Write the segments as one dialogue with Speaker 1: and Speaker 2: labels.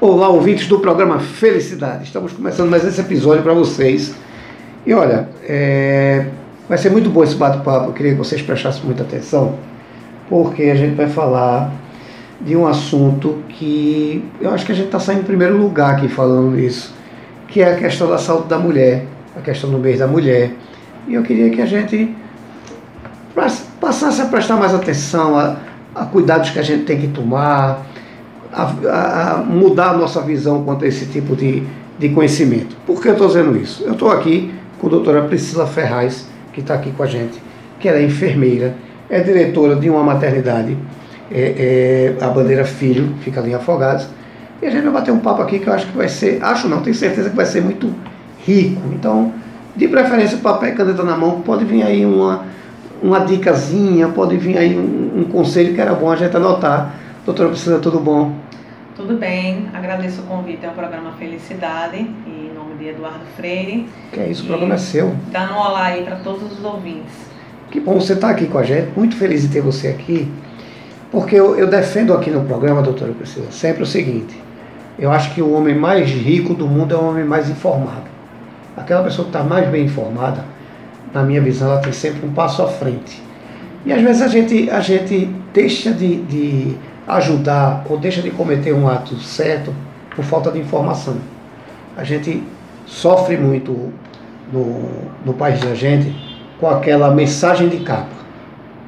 Speaker 1: Olá, ouvintes do programa Felicidade. Estamos começando mais esse episódio para vocês. E olha, é... vai ser muito bom esse bate-papo. Eu queria que vocês prestassem muita atenção, porque a gente vai falar de um assunto que eu acho que a gente está saindo em primeiro lugar aqui falando isso, que é a questão da saúde da mulher, a questão do mês da mulher. E eu queria que a gente passasse a prestar mais atenção a, a cuidados que a gente tem que tomar, a, a mudar a nossa visão quanto a esse tipo de, de conhecimento. Por que eu estou dizendo isso? Eu estou aqui com a doutora Priscila Ferraz, que está aqui com a gente, que ela é enfermeira, é diretora de uma maternidade, é, é, a Bandeira Filho, fica ali em Afogados. E a gente vai bater um papo aqui que eu acho que vai ser, acho não, tenho certeza que vai ser muito rico. Então, de preferência, papel e caneta na mão, pode vir aí uma, uma dicasinha, pode vir aí um, um conselho que era bom a gente anotar. Doutora Priscila, tudo bom?
Speaker 2: Tudo bem, agradeço o convite ao programa Felicidade, em nome de Eduardo Freire.
Speaker 1: Que é isso, o programa é seu.
Speaker 2: Dando um olá aí para todos os ouvintes.
Speaker 1: Que bom você estar tá aqui com a gente, muito feliz de ter você aqui, porque eu, eu defendo aqui no programa, doutora Priscila, sempre o seguinte: eu acho que o homem mais rico do mundo é o homem mais informado. Aquela pessoa que está mais bem informada, na minha visão, ela tem sempre um passo à frente. E às vezes a gente, a gente deixa de, de ajudar ou deixa de cometer um ato certo por falta de informação. A gente sofre muito no, no país da gente com aquela mensagem de capa.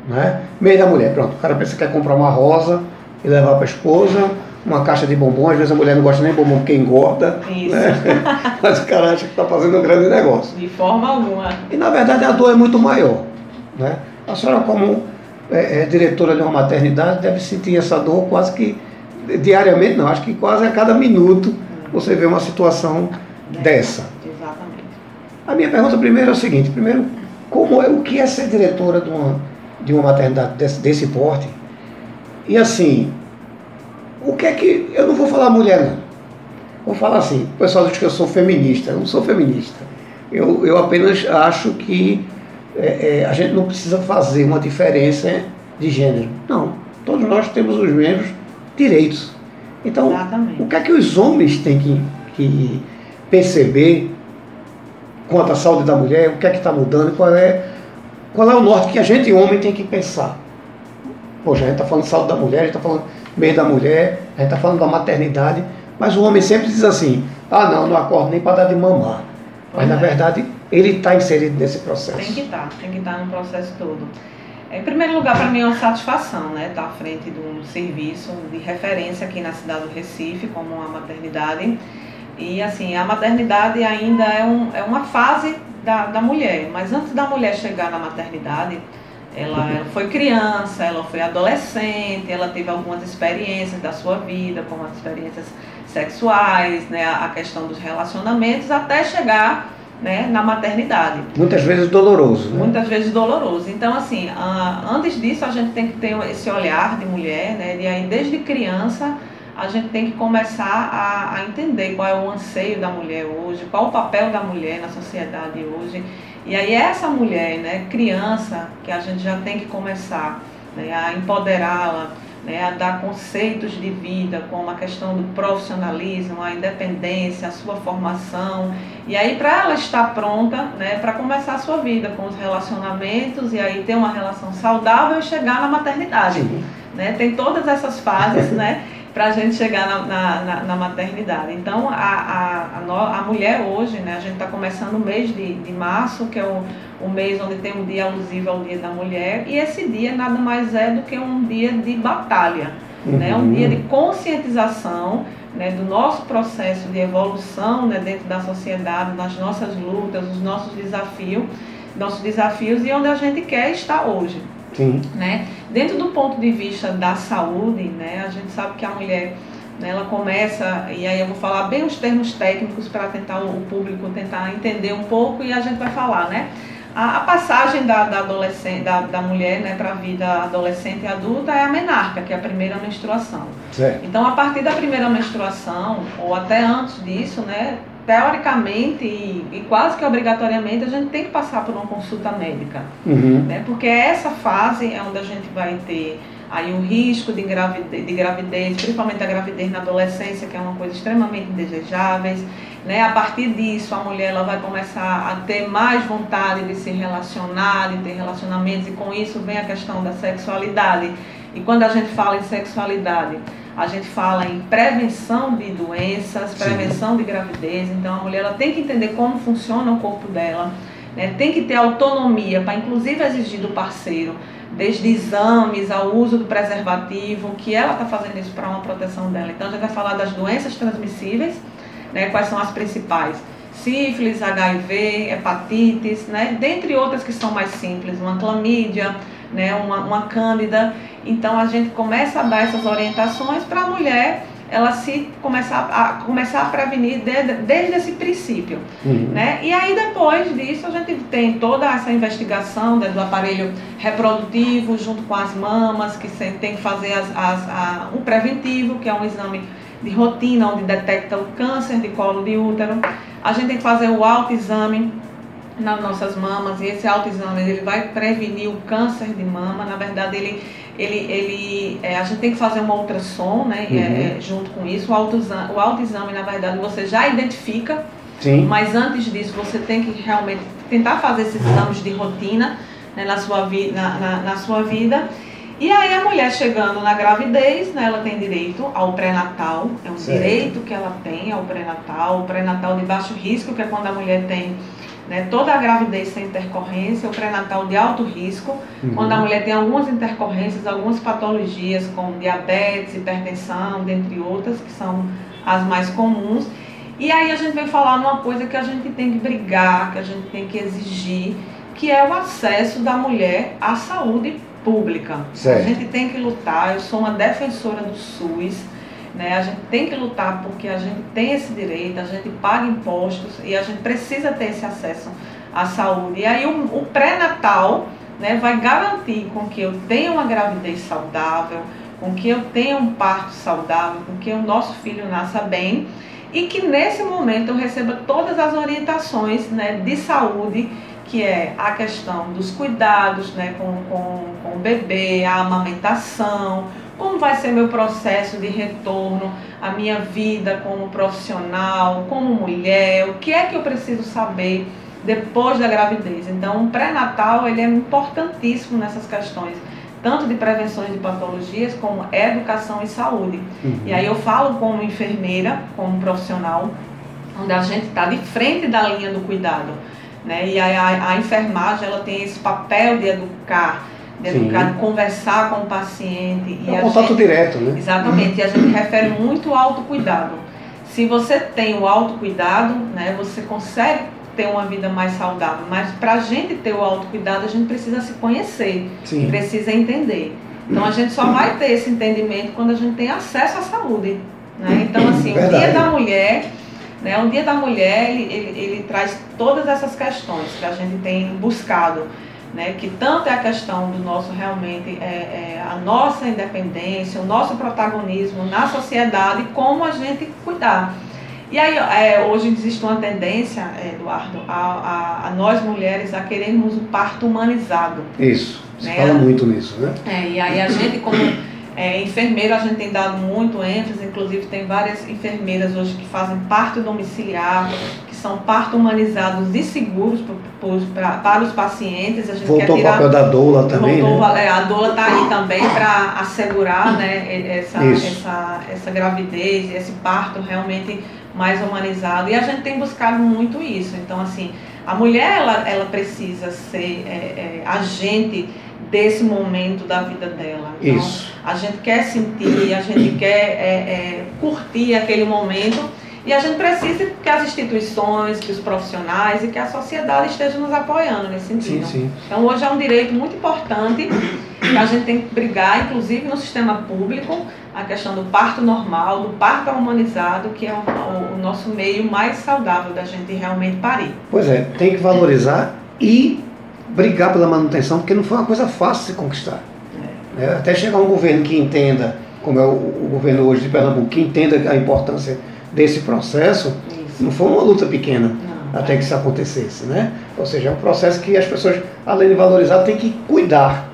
Speaker 1: Né? Meio da mulher, pronto. O cara pensa que quer comprar uma rosa e levar para a esposa, uma caixa de bombom, às vezes a mulher não gosta nem de bombom porque engorda. Isso. Né? Mas o cara acha que está fazendo um grande negócio.
Speaker 2: De forma alguma.
Speaker 1: E na verdade a dor é muito maior. Né? A senhora, como é, é, diretora de uma maternidade, deve sentir essa dor quase que diariamente, não, acho que quase a cada minuto você vê uma situação é, dessa.
Speaker 2: Exatamente.
Speaker 1: A minha pergunta primeiro é o seguinte, primeiro, como é o que é ser diretora de uma, de uma maternidade desse, desse porte? E assim, o que é que. Eu não vou falar mulher, não. Vou falar assim, o pessoal diz que eu sou feminista. Eu não sou feminista. Eu, eu apenas acho que é, é, a gente não precisa fazer uma diferença de gênero. Não. Todos nós temos os mesmos direitos. Então, Exatamente. o que é que os homens têm que, que perceber quanto à saúde da mulher, o que é que está mudando, qual é, qual é o norte que a gente, homem, tem que pensar. Poxa, a gente está falando de saúde da mulher, a gente está falando mês da mulher, a gente está falando da maternidade, mas o homem sempre diz assim, ah não, não acordo nem para dar de mamar. Mas na é. verdade ele está inserido nesse processo.
Speaker 2: Tem que estar, tá, tem que estar tá no processo todo. Em primeiro lugar, para mim é uma satisfação, né? Estar tá à frente de um serviço de referência aqui na cidade do Recife, como a maternidade. E assim, a maternidade ainda é, um, é uma fase da, da mulher, mas antes da mulher chegar na maternidade, ela, ela foi criança, ela foi adolescente, ela teve algumas experiências da sua vida, como as experiências sexuais, né, a questão dos relacionamentos, até chegar né, na maternidade.
Speaker 1: Muitas vezes doloroso. Né?
Speaker 2: Muitas vezes doloroso. Então, assim, antes disso a gente tem que ter esse olhar de mulher, né, e aí desde criança a gente tem que começar a, a entender qual é o anseio da mulher hoje, qual o papel da mulher na sociedade hoje e aí essa mulher, né, criança, que a gente já tem que começar né, a empoderá-la, né, a dar conceitos de vida, como a questão do profissionalismo, a independência, a sua formação. E aí para ela estar pronta né, para começar a sua vida com os relacionamentos e aí ter uma relação saudável e chegar na maternidade. Né? Tem todas essas fases, né? para a gente chegar na, na, na, na maternidade. Então, a, a, a, a, mulher hoje, né, a gente está começando o mês de, de março, que é o, o mês onde tem um dia alusivo ao Dia da Mulher, e esse dia nada mais é do que um dia de batalha, uhum. né, um dia de conscientização né, do nosso processo de evolução né, dentro da sociedade, nas nossas lutas, os nossos desafios, nossos desafios e onde a gente quer estar hoje.
Speaker 1: Sim.
Speaker 2: Né? Dentro do ponto de vista da saúde, né, a gente sabe que a mulher né, ela começa, e aí eu vou falar bem os termos técnicos para tentar o público tentar entender um pouco e a gente vai falar, né? A, a passagem da, da, adolescente, da, da mulher né, para a vida adolescente e adulta é a menarca, que é a primeira menstruação.
Speaker 1: Certo.
Speaker 2: Então, a partir da primeira menstruação, ou até antes disso, né, teoricamente e, e, quase que obrigatoriamente a gente tem que passar por uma consulta médica,
Speaker 1: uhum.
Speaker 2: né? Porque essa fase é onde a gente vai ter aí o risco de gravidez, de gravidez, principalmente a gravidez na adolescência, que é uma coisa extremamente indesejável. Né? A partir disso, a mulher ela vai começar a ter mais vontade de se relacionar, de ter relacionamentos, e com isso vem a questão da sexualidade. E quando a gente fala em sexualidade, a gente fala em prevenção de doenças, prevenção Sim. de gravidez. Então a mulher ela tem que entender como funciona o corpo dela, né? tem que ter autonomia para inclusive exigir do parceiro, desde exames ao uso do preservativo, que ela está fazendo isso para uma proteção dela. Então a gente vai falar das doenças transmissíveis, né? quais são as principais sífilis, HIV, hepatites, né? dentre outras que são mais simples, uma clamídia, né? uma, uma cândida. Então a gente começa a dar essas orientações para a mulher ela se começar a, começar a prevenir desde, desde esse princípio. Uhum. Né? E aí depois disso a gente tem toda essa investigação né, do aparelho reprodutivo junto com as mamas, que tem que fazer as, as, a, um preventivo, que é um exame de rotina, onde detecta o câncer de colo de útero. A gente tem que fazer o autoexame nas nossas mamas e esse autoexame ele vai prevenir o câncer de mama. Na verdade, ele ele, ele é, a gente tem que fazer uma ultrassom, né? Uhum. É, junto com isso. O autoexame, o autoexame, na verdade, você já identifica, Sim. mas antes disso você tem que realmente tentar fazer esses exames de rotina né, na, sua vi, na, na, na sua vida. E aí a mulher chegando na gravidez, né, ela tem direito ao pré-natal, é um certo. direito que ela tem ao pré-natal, o pré-natal de baixo risco, que é quando a mulher tem né? Toda a gravidez tem intercorrência, o pré-natal de alto risco, uhum. quando a mulher tem algumas intercorrências, algumas patologias como diabetes, hipertensão, dentre outras, que são as mais comuns. E aí a gente vem falar numa coisa que a gente tem que brigar, que a gente tem que exigir, que é o acesso da mulher à saúde pública. Certo. A gente tem que lutar, eu sou uma defensora do SUS, né? A gente tem que lutar porque a gente tem esse direito, a gente paga impostos e a gente precisa ter esse acesso à saúde. E aí o, o pré-natal né, vai garantir com que eu tenha uma gravidez saudável, com que eu tenha um parto saudável, com que o nosso filho nasça bem e que nesse momento eu receba todas as orientações né, de saúde, que é a questão dos cuidados né, com, com, com o bebê, a amamentação, como vai ser meu processo de retorno à minha vida como profissional, como mulher, o que é que eu preciso saber depois da gravidez. Então, o pré-natal ele é importantíssimo nessas questões, tanto de prevenções de patologias como educação e saúde. Uhum. E aí eu falo como enfermeira, como profissional, onde a gente está de frente da linha do cuidado. Né? E a, a, a enfermagem ela tem esse papel de educar, educar, de conversar com o paciente.
Speaker 1: É um contato gente, direto, né?
Speaker 2: Exatamente, e a gente refere muito ao autocuidado. Se você tem o autocuidado, né, você consegue ter uma vida mais saudável, mas para a gente ter o autocuidado, a gente precisa se conhecer, Sim. precisa entender. Então a gente só vai ter esse entendimento quando a gente tem acesso à saúde. Né? Então, assim, Verdade. o Dia da Mulher, né, o Dia da Mulher, ele, ele, ele traz todas essas questões que a gente tem buscado né, que tanto é a questão do nosso realmente é, é, a nossa independência, o nosso protagonismo na sociedade, como a gente cuidar. E aí é, hoje existe uma tendência, Eduardo, a, a, a, nós mulheres a querermos o parto humanizado.
Speaker 1: Isso, se né? fala muito nisso, né?
Speaker 2: É, e aí a gente como é, enfermeira a gente tem dado muito ênfase, inclusive tem várias enfermeiras hoje que fazem parto domiciliar, são parto humanizados e seguros para os pacientes.
Speaker 1: A gente voltou quer tirar, o papel da doula também, voltou,
Speaker 2: né? É, a doula está aí também para assegurar né, essa, essa, essa gravidez, esse parto realmente mais humanizado. E a gente tem buscado muito isso. Então, assim, a mulher, ela, ela precisa ser é, é, agente desse momento da vida dela. Então, isso. a gente quer sentir, a gente quer é, é curtir aquele momento e a gente precisa que as instituições, que os profissionais e que a sociedade estejam nos apoiando nesse sentido. Sim, sim. Então hoje é um direito muito importante que a gente tem que brigar, inclusive no sistema público, a questão do parto normal, do parto humanizado, que é o, o, o nosso meio mais saudável da gente realmente parir.
Speaker 1: Pois é, tem que valorizar e brigar pela manutenção, porque não foi uma coisa fácil de conquistar. É. É, até chegar um governo que entenda, como é o, o governo hoje de Pernambuco, que entenda a importância desse processo, isso. não foi uma luta pequena não, até é. que isso acontecesse, né? Ou seja, é um processo que as pessoas, além de valorizar, têm que cuidar.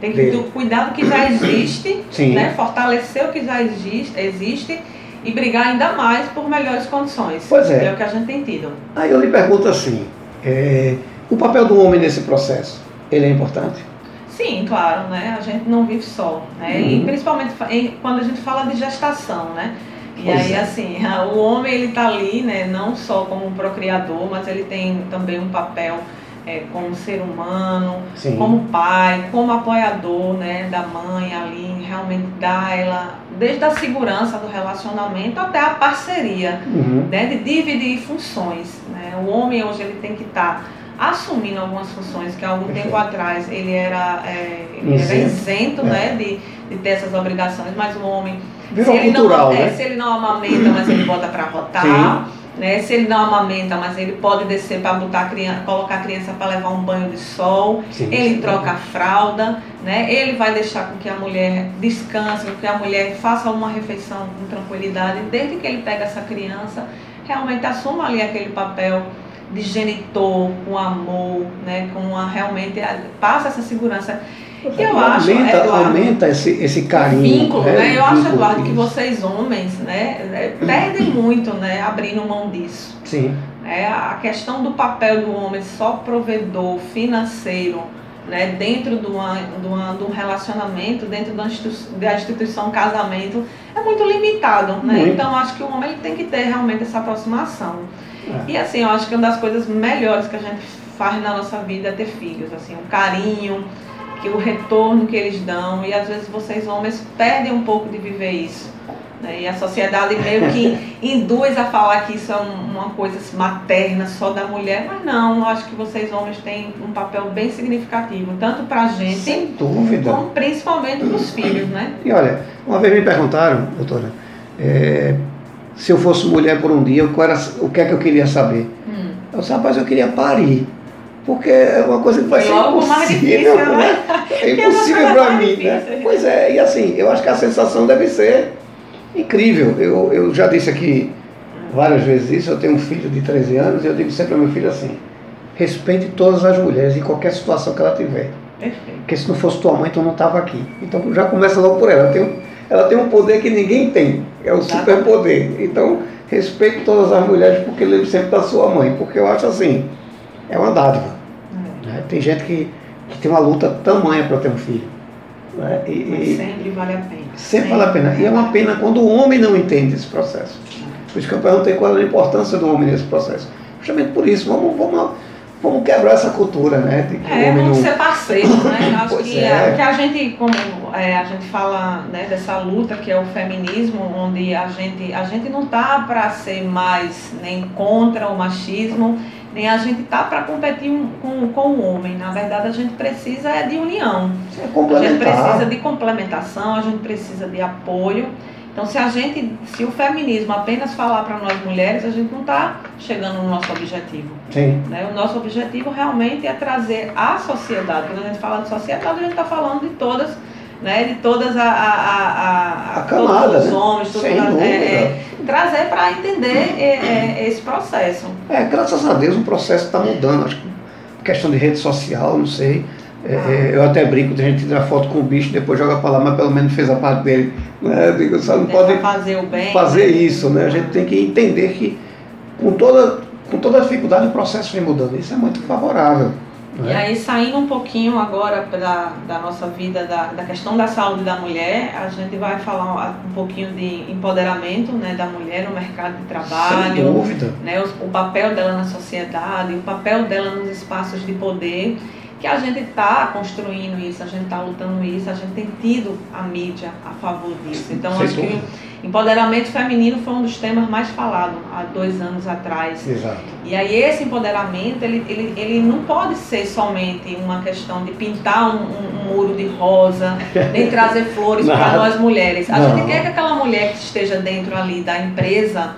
Speaker 2: Tem que
Speaker 1: Dele.
Speaker 2: cuidar do que já existe, né? fortalecer o que já existe, existe e brigar ainda mais por melhores condições.
Speaker 1: Pois é.
Speaker 2: É o que a gente tem tido.
Speaker 1: Aí eu lhe pergunto assim, é, o papel do homem nesse processo, ele é importante?
Speaker 2: Sim, claro, né? A gente não vive só, né?
Speaker 1: Uhum.
Speaker 2: E principalmente quando a gente fala de gestação, né? E
Speaker 1: Pois
Speaker 2: aí,
Speaker 1: é.
Speaker 2: assim, o homem ele tá ali, né? Não só como um procriador, mas ele tem também um papel é, como ser humano,
Speaker 1: Sim.
Speaker 2: como pai, como apoiador, né? Da mãe ali, realmente dar ela, desde a segurança do relacionamento até a parceria
Speaker 1: Uhum.
Speaker 2: né, de dividir funções. Né? O homem hoje ele tem que estar assumindo algumas funções que há algum
Speaker 1: Perfeito.
Speaker 2: tempo atrás ele era, é, ele era
Speaker 1: Isento.
Speaker 2: isento
Speaker 1: É.
Speaker 2: né, de, de ter essas obrigações, mas o homem,
Speaker 1: Virou
Speaker 2: se ele,
Speaker 1: cultural,
Speaker 2: não, é,
Speaker 1: né?
Speaker 2: se ele não amamenta, mas ele bota para rotar. Né? Se ele não amamenta, mas ele pode descer para botar a criança, colocar a criança para levar um banho de sol,
Speaker 1: Sim,
Speaker 2: ele
Speaker 1: sim.
Speaker 2: troca a fralda, né? Ele vai deixar com que a mulher descanse, com que a mulher faça uma refeição com tranquilidade, desde que ele pega essa criança, realmente assuma ali aquele papel de genitor, com amor, né? Com a, realmente a- passa essa segurança. E eu acho,
Speaker 1: aumenta,
Speaker 2: Eduardo,
Speaker 1: aumenta esse, esse carinho.
Speaker 2: vínculo, né? Eu acho, Eduardo, que vocês homens, né, né, perdem muito, né, abrindo mão disso.
Speaker 1: Sim,
Speaker 2: É, a questão do papel do homem só provedor financeiro, né, dentro de, uma, de, uma, de um relacionamento, dentro da, institu da instituição casamento, é muito limitado. Né?
Speaker 1: Muito.
Speaker 2: Então, acho que o homem ele tem que ter realmente essa aproximação. E assim, eu acho que uma das coisas melhores que a gente faz na nossa vida é ter filhos, assim, o carinho, que o retorno que eles dão, e às vezes vocês homens perdem um pouco de viver isso. né? E a sociedade meio que induz a falar que isso é um- uma coisa materna só da mulher, mas não, eu acho que vocês homens têm um papel bem significativo, tanto pra gente,
Speaker 1: sem dúvida.
Speaker 2: como principalmente pros filhos, né?
Speaker 1: E olha, uma vez me perguntaram, doutora, é, se eu fosse mulher por um dia, era, o que é que eu queria saber?
Speaker 2: Hum.
Speaker 1: Eu disse, rapaz, eu queria parir. Porque é uma coisa que vai ser
Speaker 2: logo
Speaker 1: impossível,
Speaker 2: difícil,
Speaker 1: né? É
Speaker 2: Que
Speaker 1: impossível para mim, né? Pois é, e assim, eu acho que a sensação deve ser incrível. Eu, eu já disse aqui várias vezes isso, eu tenho um filho de 13 anos e eu digo sempre ao meu filho assim, respeite todas as mulheres em qualquer situação que ela tiver.
Speaker 2: Perfeito.
Speaker 1: Porque se não fosse tua mãe, tu não estava aqui. Então já começa logo por ela. Tem, um, ela tem um poder que ninguém tem. É o superpoder. Então, respeite todas as mulheres porque lembre sempre da sua mãe. Porque eu acho assim, é uma dádiva.
Speaker 2: É.
Speaker 1: né? Tem gente que, que tem uma luta tamanha para ter um filho. né? E,
Speaker 2: Mas
Speaker 1: e
Speaker 2: sempre vale a pena.
Speaker 1: sempre vale a pena. E é uma pena quando o homem não entende esse processo. Por isso que eu perguntei qual era a importância do homem nesse processo. Justamente por isso, vamos, vamos, vamos quebrar essa cultura, né? De que
Speaker 2: É, vamos
Speaker 1: não.
Speaker 2: ser parceiros, né? Eu acho
Speaker 1: Pois
Speaker 2: que,
Speaker 1: é.
Speaker 2: a, que a gente, como é, a gente fala né, dessa luta que é o feminismo, onde a gente, a gente não tá para ser mais nem contra o machismo, nem a gente tá para competir com, com o homem. Na verdade, a gente precisa é de união.
Speaker 1: É
Speaker 2: A gente precisa de complementação, a gente precisa de apoio. Então, se a gente, se o feminismo apenas falar para nós mulheres, a gente não está chegando no nosso objetivo.
Speaker 1: Sim.
Speaker 2: Né? O nosso objetivo realmente é trazer a sociedade. Quando a gente fala de sociedade, a gente está falando de todas, né? de todas a, a, a, a,
Speaker 1: camada,
Speaker 2: todos os
Speaker 1: né?
Speaker 2: homens, todas
Speaker 1: Sem
Speaker 2: é, é, trazer para entender é, esse processo.
Speaker 1: É, graças a Deus o processo está mudando. Acho que questão de rede social, não sei. É, é, eu até brinco, tem gente que tira foto com o bicho, depois joga para lá, mas pelo menos fez a parte dele. Né? Digo, só não
Speaker 2: né,
Speaker 1: pode
Speaker 2: pra fazer o bem.
Speaker 1: fazer
Speaker 2: né?
Speaker 1: isso, né? A gente tem que entender que com toda, com toda a dificuldade o processo vem mudando. Isso é muito favorável.
Speaker 2: E
Speaker 1: Né?
Speaker 2: aí, saindo um pouquinho agora da, da nossa vida, da, da questão da saúde da mulher, a gente vai falar um pouquinho de empoderamento né, da mulher no mercado de
Speaker 1: Sem
Speaker 2: trabalho,
Speaker 1: dúvida.
Speaker 2: né, os- o papel dela na sociedade, o papel dela nos espaços de poder, que a gente está construindo isso, a gente está lutando isso, a gente tem tido a mídia a favor disso. Então,
Speaker 1: Sem
Speaker 2: acho
Speaker 1: dúvida.
Speaker 2: que empoderamento feminino foi um dos temas mais falados há dois anos atrás.
Speaker 1: Exato.
Speaker 2: E aí esse empoderamento, ele, ele, ele não pode ser somente uma questão de pintar um, um- um muro de rosa, nem trazer flores para nós mulheres. A
Speaker 1: Não.
Speaker 2: gente quer que aquela mulher que esteja dentro ali da empresa,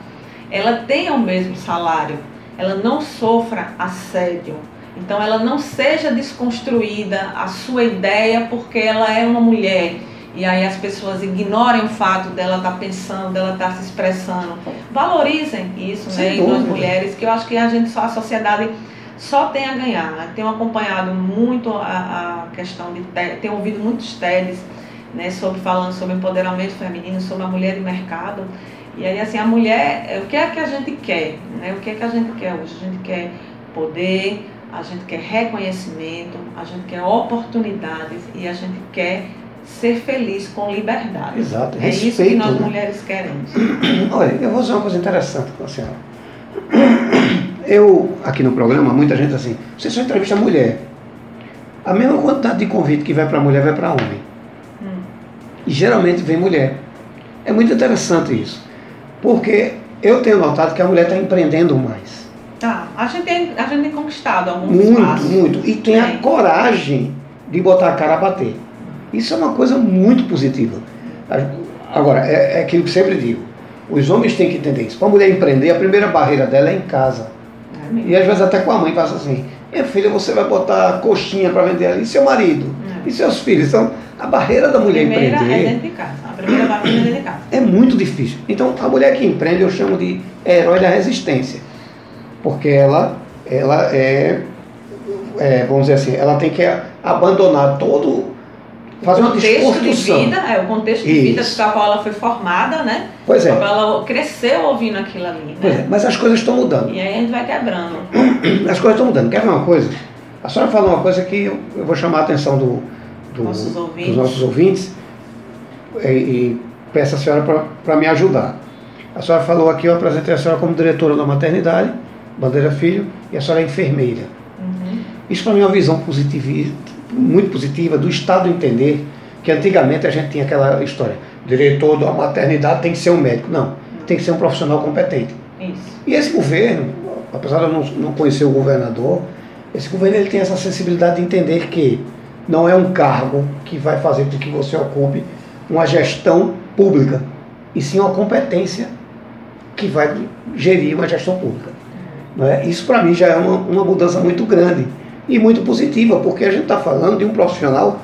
Speaker 2: ela tenha o mesmo salário, ela não sofra assédio. Então ela não seja desconstruída a sua ideia porque ela é uma mulher. E aí as pessoas ignorem o fato dela estar pensando, dela estar se expressando. Valorizem isso,
Speaker 1: Sem
Speaker 2: né, em
Speaker 1: dúvida.
Speaker 2: mulheres, que eu acho que a gente só a sociedade só tem a ganhar. Né? Tenho acompanhado muito a, a questão de tenho ouvido muitos TEDs né, sobre falando sobre empoderamento feminino, sobre a mulher de mercado. E aí assim, a mulher, o que é que a gente quer? Né? O que é que a gente quer hoje? A gente quer poder, a gente quer reconhecimento, a gente quer oportunidades e a gente quer ser feliz com liberdade.
Speaker 1: Exato,
Speaker 2: é
Speaker 1: respeito,
Speaker 2: isso que nós
Speaker 1: né?
Speaker 2: mulheres queremos.
Speaker 1: Olha, eu vou dizer uma coisa interessante com a senhora. Eu, aqui no programa, muita gente assim, você só entrevista mulher. A mesma quantidade de convite que vai para mulher vai para homem.
Speaker 2: Hum.
Speaker 1: E geralmente vem mulher. É muito interessante isso. Porque eu tenho notado que a mulher está empreendendo mais.
Speaker 2: Tá, a gente tem, a gente tem conquistado alguns
Speaker 1: Muito,
Speaker 2: espaços.
Speaker 1: muito. E tem a coragem de botar a cara a bater. Isso é uma coisa muito positiva. Agora, é, é aquilo que sempre digo. Os homens têm que entender isso. Para a mulher empreender, a primeira barreira dela é em casa.
Speaker 2: É.
Speaker 1: E às vezes até com a mãe passa assim, minha filha, você vai botar coxinha para vender ali, e seu marido,
Speaker 2: É.
Speaker 1: e seus filhos. Então, a barreira da mulher
Speaker 2: primeira é
Speaker 1: empreender
Speaker 2: dentro de casa. A primeira barreira é dentro de casa.
Speaker 1: é muito difícil. Então, a mulher que empreende eu chamo de herói da resistência. Porque ela, ela é, é, vamos dizer assim, ela tem que abandonar todo, fazer
Speaker 2: o
Speaker 1: uma
Speaker 2: contexto de
Speaker 1: desconstrução.
Speaker 2: vida, é o contexto de vida
Speaker 1: Isso.
Speaker 2: com a qual ela foi formada, né?
Speaker 1: Pois é.
Speaker 2: Ela cresceu ouvindo aquilo ali,
Speaker 1: Pois é,
Speaker 2: né?
Speaker 1: mas as coisas estão mudando.
Speaker 2: E aí a gente vai quebrando.
Speaker 1: As coisas estão mudando. Quer ver uma coisa? A senhora falou uma coisa que eu, eu vou chamar a atenção do, do-
Speaker 2: Nossos
Speaker 1: dos nossos ouvintes e, e peço a senhora para me ajudar. A senhora falou aqui, eu apresentei a senhora como diretora da maternidade, Bandeira Filho, e a senhora é enfermeira.
Speaker 2: Uhum.
Speaker 1: Isso para mim é uma visão positiva, muito positiva do Estado entender que antigamente a gente tinha aquela história, diretor da maternidade tem que ser um médico. Não, tem que ser um profissional competente.
Speaker 2: Isso.
Speaker 1: E esse governo, apesar de eu não, não conhecer o governador, esse governo ele tem essa sensibilidade de entender que não é um cargo que vai fazer com que você ocupe uma gestão pública, e sim uma competência que vai gerir uma gestão pública. É? Isso para mim já é uma, uma mudança muito grande e muito positiva, porque a gente está falando de um profissional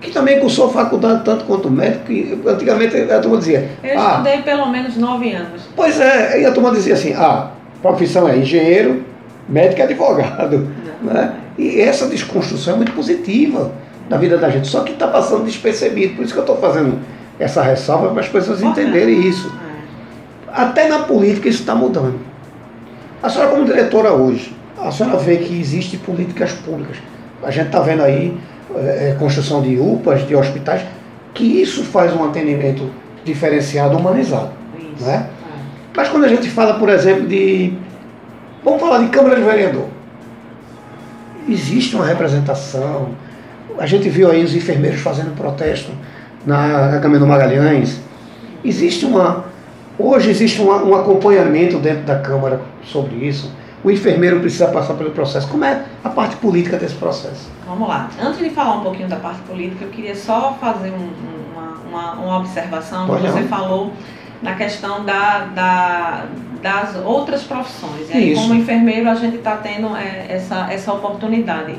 Speaker 1: que também cursou faculdade tanto quanto médico, e antigamente a turma dizia,
Speaker 2: Eu
Speaker 1: ah,
Speaker 2: estudei pelo menos nove anos.
Speaker 1: Pois é, e a turma dizia assim, ah, profissão é engenheiro, médico é advogado. Né? E essa desconstrução é muito positiva na vida da gente, só que está passando despercebido. Por isso que eu estou fazendo essa ressalva para as pessoas entenderem isso.
Speaker 2: É.
Speaker 1: Até na política isso está mudando. A senhora como diretora hoje, a senhora vê que existem políticas públicas. A gente está vendo aí eh, construção de UPAs, de hospitais, que isso faz um atendimento diferenciado, humanizado.
Speaker 2: Isso.
Speaker 1: Não é? Mas quando a gente fala, por exemplo, de. Vamos falar de Câmara de Vereador. Existe uma representação. A gente viu aí os enfermeiros fazendo protesto na, na Câmara do Magalhães. Existe uma. Hoje existe uma- um acompanhamento dentro da Câmara sobre isso. O enfermeiro precisa passar pelo processo. Como é a parte política desse processo?
Speaker 2: Vamos lá. Antes de falar um pouquinho da parte política, eu queria só fazer um- uma, uma, uma observação.
Speaker 1: Pode
Speaker 2: Você
Speaker 1: não.
Speaker 2: falou na questão da, da- das outras profissões. E aí, como enfermeiro, a gente está tendo é, essa, essa oportunidade.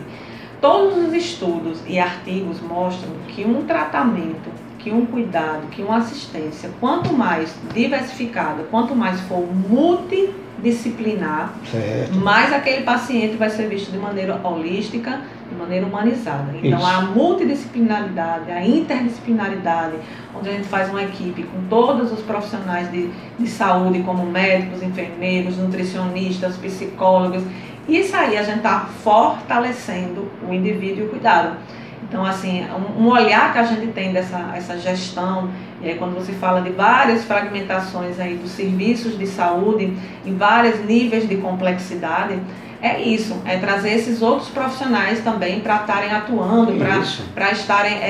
Speaker 2: Todos os estudos e artigos mostram que um tratamento, que um cuidado, que uma assistência, quanto mais diversificada, quanto mais for multidisciplinar,
Speaker 1: Certo.
Speaker 2: mais aquele paciente vai ser visto de maneira holística, de maneira humanizada. Então,
Speaker 1: Isso.
Speaker 2: a multidisciplinaridade, a interdisciplinaridade, onde a gente faz uma equipe com todos os profissionais de, de saúde, como médicos, enfermeiros, nutricionistas, psicólogos, isso aí a gente está fortalecendo o indivíduo e o cuidado. Então, assim, um, olhar que a gente tem dessa essa gestão, e aí quando você fala de várias fragmentações aí dos serviços de saúde, em vários níveis de complexidade, é isso, é trazer esses outros profissionais também para estarem atuando, para estarem é, é,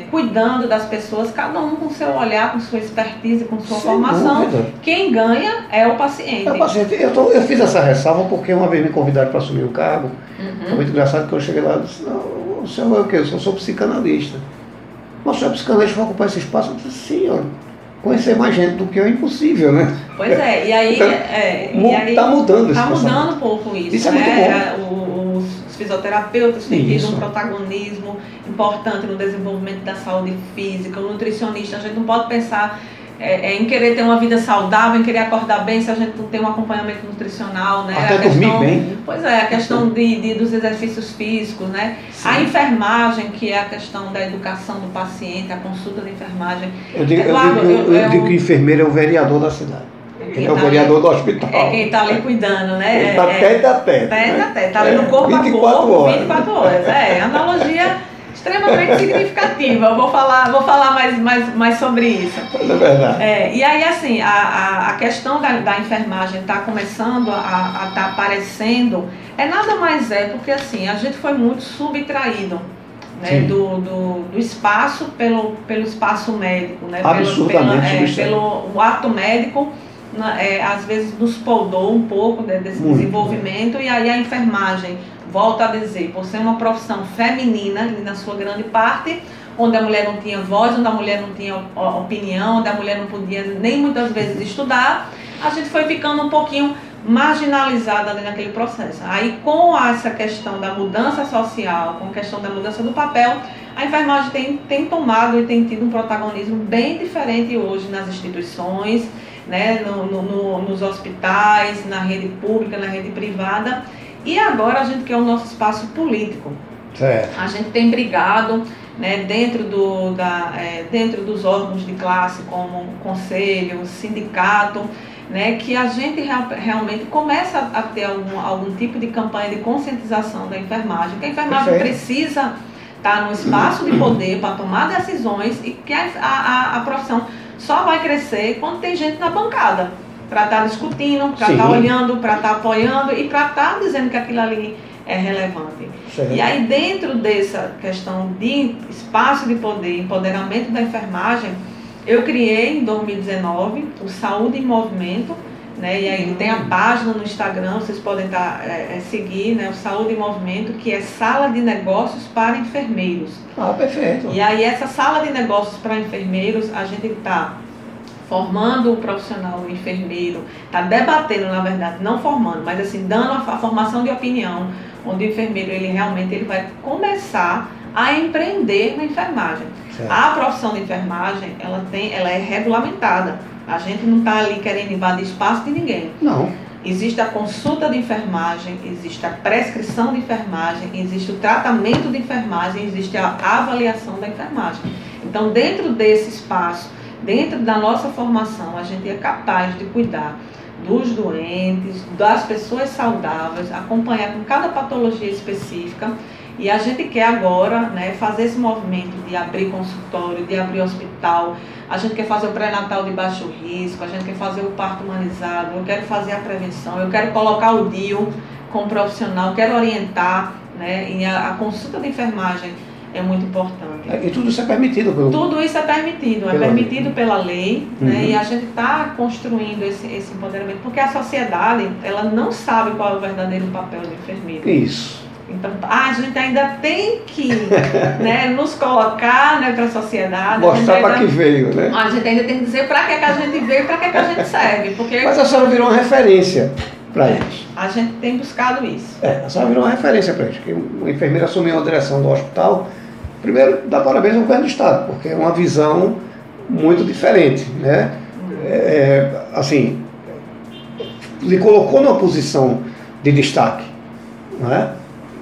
Speaker 2: é, cuidando das pessoas, cada um com seu olhar, com sua expertise, com sua
Speaker 1: Sem
Speaker 2: formação.
Speaker 1: dúvida.
Speaker 2: Quem ganha é o paciente.
Speaker 1: É o paciente. Eu, tô- eu fiz essa ressalva porque uma vez me convidaram para assumir o cargo. Foi
Speaker 2: Uhum.
Speaker 1: muito engraçado que eu cheguei lá e disse, não, o senhor é o quê? Eu sou, sou psicanalista. Mas o senhor é psicanalista vai ocupar esse espaço? Eu disse, sim, ó, conhecer mais gente do que eu é impossível, né?
Speaker 2: Pois é, e aí. É, e aí
Speaker 1: Está mudando esse
Speaker 2: Tá
Speaker 1: pensamento.
Speaker 2: mudando um pouco isso,
Speaker 1: Isso é
Speaker 2: né?
Speaker 1: muito bom.
Speaker 2: O- Os fisioterapeutas têm tido um protagonismo importante no desenvolvimento da saúde física, o nutricionista, a gente não pode pensar é, é, em querer ter uma vida saudável, em querer acordar bem, se a gente não tem um acompanhamento nutricional, né?
Speaker 1: Até
Speaker 2: a
Speaker 1: dormir
Speaker 2: questão,
Speaker 1: bem.
Speaker 2: Pois é, a questão de, de, dos exercícios físicos, né?
Speaker 1: Sim.
Speaker 2: A enfermagem, que é a questão da educação do paciente, a consulta de enfermagem.
Speaker 1: Eu digo, eu
Speaker 2: Eduardo,
Speaker 1: digo, eu,
Speaker 2: eu-
Speaker 1: eu
Speaker 2: eu-
Speaker 1: digo que o enfermeiro é o vereador da cidade. Ele é o
Speaker 2: tá
Speaker 1: vereador
Speaker 2: ali-
Speaker 1: do hospital.
Speaker 2: É quem está ali cuidando, né?
Speaker 1: Ele está
Speaker 2: é,
Speaker 1: tete a tete.
Speaker 2: Tete
Speaker 1: né?
Speaker 2: a tete, tá ali no
Speaker 1: É,
Speaker 2: corpo a
Speaker 1: 24
Speaker 2: corpo,
Speaker 1: horas.
Speaker 2: 24 horas. É, analogia extremamente significativa. Eu vou falar, vou falar mais, mais, mais sobre isso.
Speaker 1: Mas é verdade.
Speaker 2: É, e aí, assim, a, a, a questão da, da enfermagem está começando a estar aparecendo, é nada mais é porque, assim, a gente foi muito subtraído né, do, do, do espaço pelo, pelo espaço médico, né? Pelo,
Speaker 1: Absurdamente
Speaker 2: pela- é, pelo o ato médico, na- é, às vezes nos poldou um pouco né, desse
Speaker 1: Muito.
Speaker 2: desenvolvimento, e aí a enfermagem, volta a dizer, por ser uma profissão feminina, na sua grande parte, onde a mulher não tinha voz, onde a mulher não tinha opinião, onde a mulher não podia nem muitas vezes estudar, a gente foi ficando um pouquinho marginalizada ali naquele processo. Aí com essa questão da mudança social, com a questão da mudança do papel, a enfermagem tem, tem tomado e tem tido um protagonismo bem diferente hoje nas instituições, né, no- no- no- nos hospitais, na rede pública, na rede privada. E agora a gente quer o nosso espaço político.
Speaker 1: Certo.
Speaker 2: A gente tem brigado né, dentro, do, da, é, dentro dos órgãos de classe, como conselho, sindicato, né, que a gente real- realmente começa a ter algum, algum tipo de campanha de conscientização da enfermagem, que a enfermagem
Speaker 1: Perfeito.
Speaker 2: precisa estar no espaço de poder para tomar decisões e que a, a, a profissão só vai crescer quando tem gente na bancada para estar discutindo, para estar olhando, para estar apoiando e para estar dizendo que aquilo ali é relevante.
Speaker 1: certo.
Speaker 2: E aí, dentro dessa questão de espaço de poder, empoderamento da enfermagem, eu criei em 2019 o Saúde em Movimento, né? E aí tem a página no Instagram, vocês podem estar, é, é, seguir, né? O Saúde em Movimento, que é sala de negócios para enfermeiros.
Speaker 1: Ah, perfeito.
Speaker 2: E aí essa sala de negócios para enfermeiros, a gente está formando o profissional, o enfermeiro, está debatendo, na verdade, não formando, mas assim, dando a, a formação de opinião, onde o enfermeiro, ele realmente ele vai começar a empreender na enfermagem.
Speaker 1: Certo.
Speaker 2: A profissão de enfermagem, ela, tem, ela é regulamentada. A gente não está ali querendo invadir espaço de ninguém.
Speaker 1: Não.
Speaker 2: Existe a consulta de enfermagem, existe a prescrição de enfermagem, existe o tratamento de enfermagem, existe a avaliação da enfermagem. Então, dentro desse espaço, dentro da nossa formação, a gente é capaz de cuidar dos doentes, das pessoas saudáveis, acompanhar com cada patologia específica. E a gente quer agora né, fazer esse movimento de abrir consultório, de abrir hospital. A gente quer fazer o pré-natal de baixo risco, a gente quer fazer o parto humanizado, eu quero fazer a prevenção, eu quero colocar o DIU como profissional, quero orientar, né? A, a consulta de enfermagem é muito importante.
Speaker 1: E tudo isso é permitido pelo.
Speaker 2: Tudo isso é permitido, é
Speaker 1: Pela
Speaker 2: permitido pela lei, né?
Speaker 1: Uhum.
Speaker 2: E a gente está construindo esse, esse empoderamento, porque a sociedade ela não sabe qual é o verdadeiro papel do enfermeiro.
Speaker 1: Isso.
Speaker 2: Então, a gente ainda tem que né, nos colocar né, para a sociedade.
Speaker 1: Mostrar para que veio, né?
Speaker 2: a gente ainda tem que dizer para que, que a gente veio e para que, que a gente serve, porque
Speaker 1: Mas a senhora virou uma referência para eles.
Speaker 2: a gente tem buscado isso.
Speaker 1: É, a senhora virou uma referência para eles. Que uma enfermeira assumiu a direção do hospital. Primeiro, dá parabéns ao governo do Estado, porque é uma visão muito diferente, né? É, assim, lhe colocou numa posição de destaque, não é?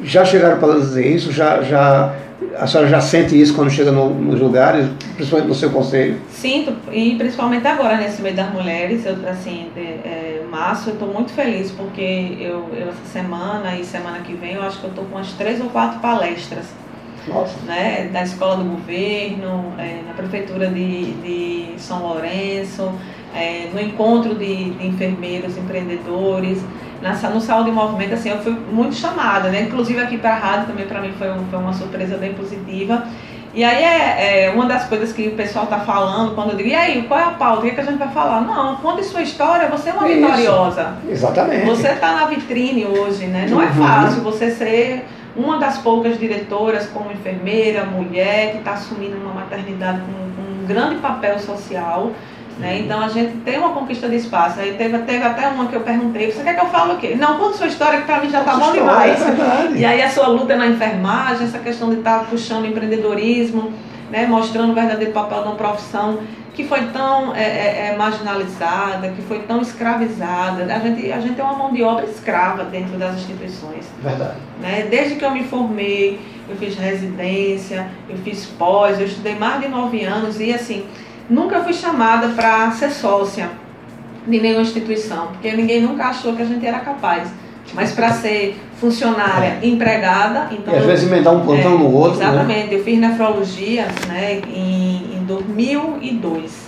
Speaker 1: Já chegaram para dizer isso? Já, já, a senhora já sente isso quando chega no- nos lugares, principalmente no seu conselho?
Speaker 2: Sinto, e principalmente agora nesse mês das mulheres, eu, assim, de, é, março, eu estou muito feliz porque eu, eu essa semana e semana que vem eu acho que eu estou com umas três ou quatro palestras. Né, da Escola do Governo, é, na Prefeitura de, de São Lourenço, é, no encontro de, de enfermeiros, empreendedores, na, no Saúde em Movimento, assim, eu fui muito chamada, né? Inclusive aqui para a rádio também para mim foi, um- foi uma surpresa bem positiva. E aí é, é uma das coisas que o pessoal está falando, quando eu digo, e aí, qual é a pauta? O que, é que a gente vai falar? Não, conte sua história, você é uma
Speaker 1: Isso.
Speaker 2: vitoriosa.
Speaker 1: Exatamente.
Speaker 2: Você está na vitrine hoje, né? Não é
Speaker 1: Uhum.
Speaker 2: fácil você ser uma das poucas diretoras como enfermeira, mulher, que está assumindo uma maternidade com, com um grande papel social. Né? Então a gente tem uma conquista de espaço. Aí teve, teve até uma que eu perguntei, você quer que eu fale o quê? Não, conta sua história que para mim já está bom demais.
Speaker 1: É.
Speaker 2: E aí a sua luta na enfermagem, essa questão de estar puxando empreendedorismo, né, mostrando o verdadeiro papel de uma profissão que foi tão é, é, é, marginalizada, que foi tão escravizada. A gente, a gente tem uma mão de obra escrava dentro das instituições.
Speaker 1: Verdade.
Speaker 2: Né? Desde que eu me formei, eu fiz residência, eu fiz pós, eu estudei mais de nove anos e assim, nunca fui chamada para ser sócia de nenhuma instituição, porque ninguém nunca achou que a gente era capaz. Mas para ser funcionária é. empregada, então.
Speaker 1: E às vezes emendar um plantão é, no outro.
Speaker 2: Né? Exatamente. Né? Eu fiz nefrologia né, em, em 2002.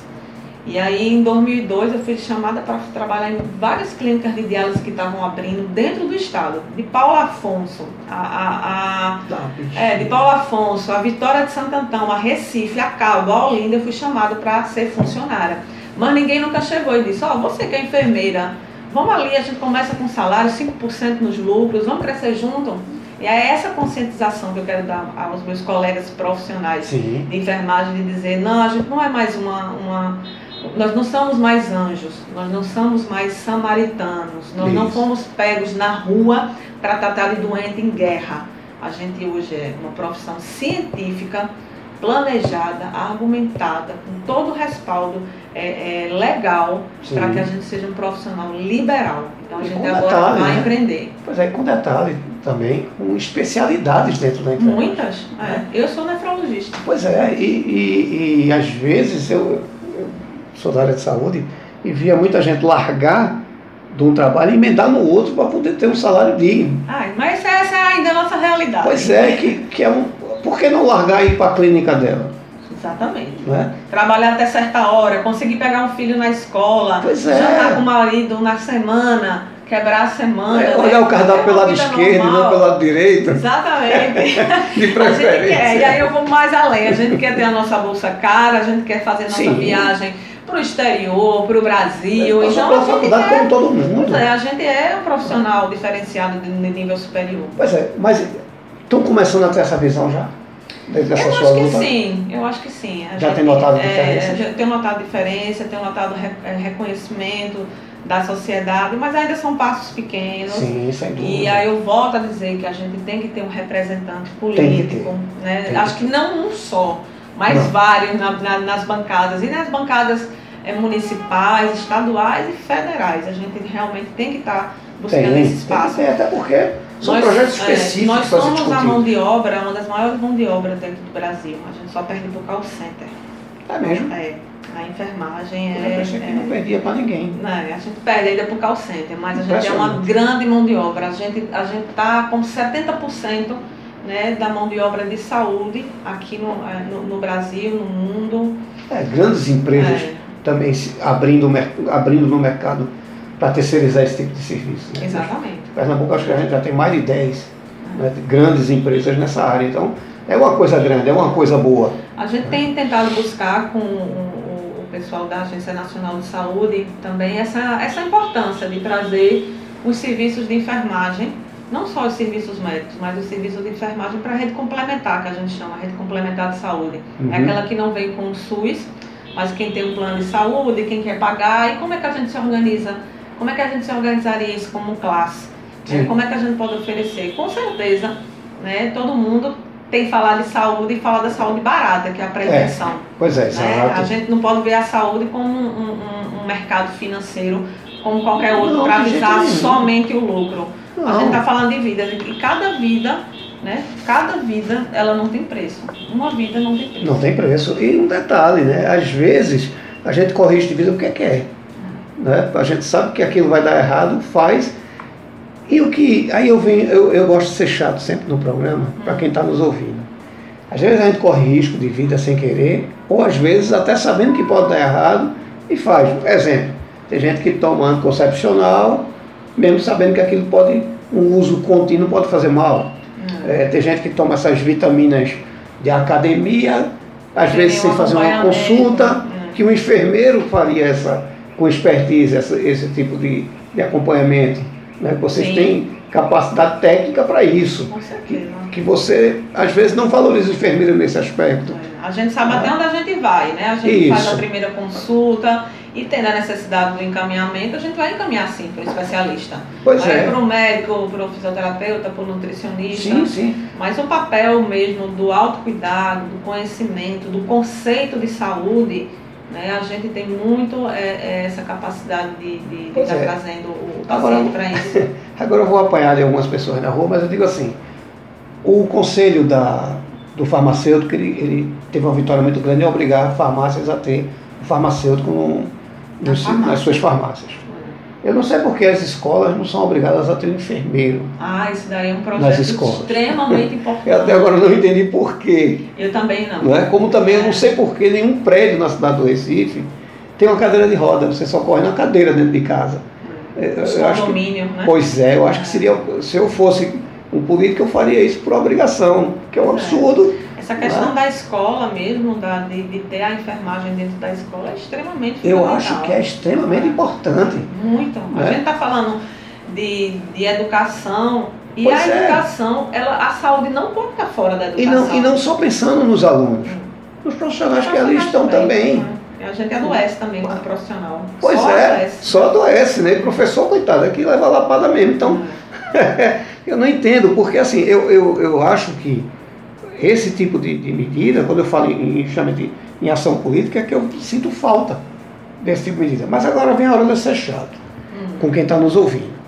Speaker 2: E aí, em 2002, eu fui chamada para trabalhar em várias clínicas de diálise que estavam abrindo dentro do estado. De Paulo Afonso, a, a, a tá, é, de Paulo Afonso, a Vitória de Santo Antão, a Recife, a Calba, a Olinda, eu fui chamada para ser funcionária. Mas ninguém nunca chegou e disse, ó, oh, você que é enfermeira, vamos ali, a gente começa com salário, 5% nos lucros, vamos crescer junto. E é essa conscientização que eu quero dar aos meus colegas profissionais Sim. de enfermagem, de dizer, não, a gente não é mais uma, uma nós não somos mais anjos, nós não somos mais samaritanos, nós Isso. não fomos pegos na rua para tratar de doente em guerra. A gente hoje é uma profissão científica, planejada, argumentada, com todo o respaldo é, é legal para que a gente seja um profissional liberal. Então a gente agora detalhe, vai né? empreender.
Speaker 1: Pois é, com detalhe também, com especialidades dentro da
Speaker 2: empresa. Muitas. É. Eu sou nefrologista.
Speaker 1: Pois é, e, e, e às vezes eu, eu, sou da área de saúde e via muita gente largar de um trabalho e emendar no outro para poder ter um salário digno.
Speaker 2: Ai, mas essa é ainda a nossa realidade.
Speaker 1: Pois é, que, que é um, por que não largar e ir para a clínica dela?
Speaker 2: Exatamente. Né? Trabalhar até certa hora, conseguir pegar um filho na escola,
Speaker 1: pois é.
Speaker 2: jantar com o marido na semana, quebrar a semana. É,
Speaker 1: olhar né? o cardápio pelo lado esquerdo e não pelo lado direito.
Speaker 2: Exatamente.
Speaker 1: De preferência.
Speaker 2: A gente quer, e aí eu vou mais além. A gente quer ter a nossa bolsa cara, a gente quer fazer nossa Sim. viagem para o exterior, para o Brasil.
Speaker 1: É, então, a faculdade quer, como todo mundo.
Speaker 2: É, a gente é um profissional diferenciado de nível superior.
Speaker 1: Pois é, mas estão começando a ter essa visão já?
Speaker 2: Dessa eu acho que sim, eu acho que sim.
Speaker 1: A já gente, tem notado é, diferença?
Speaker 2: É, tenho notado diferença, tenho notado é, reconhecimento da sociedade, mas ainda são passos pequenos.
Speaker 1: Sim, sem dúvida.
Speaker 2: E aí eu volto a dizer que a gente tem que ter um representante político. Né? Acho que não um só, mas não. vários na, na, nas bancadas. E nas bancadas é, municipais, estaduais e federais. A gente realmente tem que estar tá buscando tem, esse espaço.
Speaker 1: Tem, até porque são nós, projetos é, específicos.
Speaker 2: É, nós somos a mão de obra, uma das maiores mãos de obra dentro do Brasil. A gente só perde para o call center.
Speaker 1: É mesmo?
Speaker 2: É. A enfermagem
Speaker 1: é. Eu pensei que não perdia para ninguém.
Speaker 2: Não, a gente perde ainda para o call center, mas a gente é uma grande mão de obra. A gente a está com 70% né, da mão de obra de saúde aqui no, é, no, no Brasil, no mundo.
Speaker 1: É, grandes empresas é. também se abrindo, abrindo no mercado para terceirizar esse tipo de serviço.
Speaker 2: Né? Exatamente.
Speaker 1: Pernambuco, acho que a gente já tem mais de 10 né, grandes empresas nessa área. Então, é uma coisa grande, é uma coisa boa.
Speaker 2: A gente tem tentado buscar com o, pessoal da Agência Nacional de Saúde também essa, essa importância de trazer os serviços de enfermagem, não só os serviços médicos, mas os serviços de enfermagem para a rede complementar, que a gente chama, a rede complementar de saúde. É uhum. É aquela que não vem com o SUS, mas quem tem um plano de saúde, quem quer pagar, e como é que a gente se organiza como é que a gente se organizaria isso como classe? Né? Como é que a gente pode oferecer? Com certeza, né, todo mundo tem que falar de saúde e falar da saúde barata, que é a prevenção. É,
Speaker 1: pois é,
Speaker 2: né? A gente não pode ver a saúde como um, um, um mercado financeiro, como qualquer outro, para visar somente o lucro. Não. A gente está falando de vida, e cada vida, né? Cada vida, ela não tem preço. Uma vida não tem preço.
Speaker 1: Não tem preço. E um detalhe, né? Às vezes a gente corrige de vida porque quer né? A gente sabe que aquilo vai dar errado, faz. E o que. Aí eu venho, eu, eu gosto de ser chato sempre no programa, para quem está nos ouvindo. Às vezes a gente corre risco de vida sem querer, ou às vezes até sabendo que pode dar errado, e faz. Exemplo, tem gente que toma anticoncepcional, mesmo sabendo que aquilo pode, um uso contínuo pode fazer mal. Hum. É, tem gente que toma essas vitaminas de academia, às tem vezes sem fazer uma consulta, hum. que o enfermeiro faria essa com expertise essa, esse tipo de, de acompanhamento. Né? Vocês Sim. têm capacidade técnica para isso.
Speaker 2: Com certeza.
Speaker 1: Que, que, você, às vezes, não valoriza o enfermeiro nesse aspecto.
Speaker 2: É. A gente sabe ah. até onde a gente vai, né? A gente isso. faz a primeira consulta E tendo a necessidade do encaminhamento, a gente vai encaminhar sim para o especialista.
Speaker 1: Pois
Speaker 2: Vai
Speaker 1: é.
Speaker 2: para o médico, para o fisioterapeuta, para o nutricionista.
Speaker 1: Sim, sim.
Speaker 2: Mas o papel mesmo do autocuidado, do conhecimento, do conceito de saúde, né, a gente tem muito é, é, essa capacidade de de
Speaker 1: Pois
Speaker 2: estar
Speaker 1: é.
Speaker 2: trazendo o paciente para isso.
Speaker 1: Agora eu vou apanhar ali algumas pessoas na rua, mas eu digo assim, o conselho da, do farmacêutico, ele, ele teve uma vitória muito grande em obrigar farmácias a ter o farmacêutico no,
Speaker 2: farmácia.
Speaker 1: nas suas farmácias. Eu não sei porque as escolas não são obrigadas a ter um enfermeiro.
Speaker 2: Ah, isso daí é um projeto extremamente importante.
Speaker 1: Eu até agora não entendi por quê.
Speaker 2: Eu também não.
Speaker 1: Não é? Como também eu não sei por que nenhum prédio na cidade do Recife tem uma cadeira de roda, você só corre na cadeira dentro de casa. Eu-
Speaker 2: Os
Speaker 1: eu acho que-
Speaker 2: né?
Speaker 1: Pois é, eu acho que seria, se eu fosse um político, eu faria isso por obrigação, que é um
Speaker 2: É.
Speaker 1: absurdo.
Speaker 2: Essa questão
Speaker 1: Né?
Speaker 2: da escola mesmo, da, de, de ter a enfermagem dentro da escola, é extremamente
Speaker 1: Eu acho que é extremamente importante.
Speaker 2: Muito. A
Speaker 1: Né?
Speaker 2: gente está falando de, de educação e
Speaker 1: Pois
Speaker 2: a
Speaker 1: é.
Speaker 2: educação, ela, a saúde não pode estar fora da
Speaker 1: E
Speaker 2: educação.
Speaker 1: não, e não só pensando nos alunos, nos profissionais que ali estão também.
Speaker 2: né? E a gente adoece também como profissional.
Speaker 1: Pois
Speaker 2: Só
Speaker 1: é,
Speaker 2: adoece.
Speaker 1: só adoece, né? E professor, coitado, aqui leva lapada mesmo. Então, eu não entendo, porque assim, eu, eu, eu acho que esse tipo de, de medida, quando eu falo em, justamente em ação política, é que eu sinto falta desse tipo de medida. Mas agora vem a hora de eu ser chato
Speaker 2: Hum.
Speaker 1: com quem está nos ouvindo.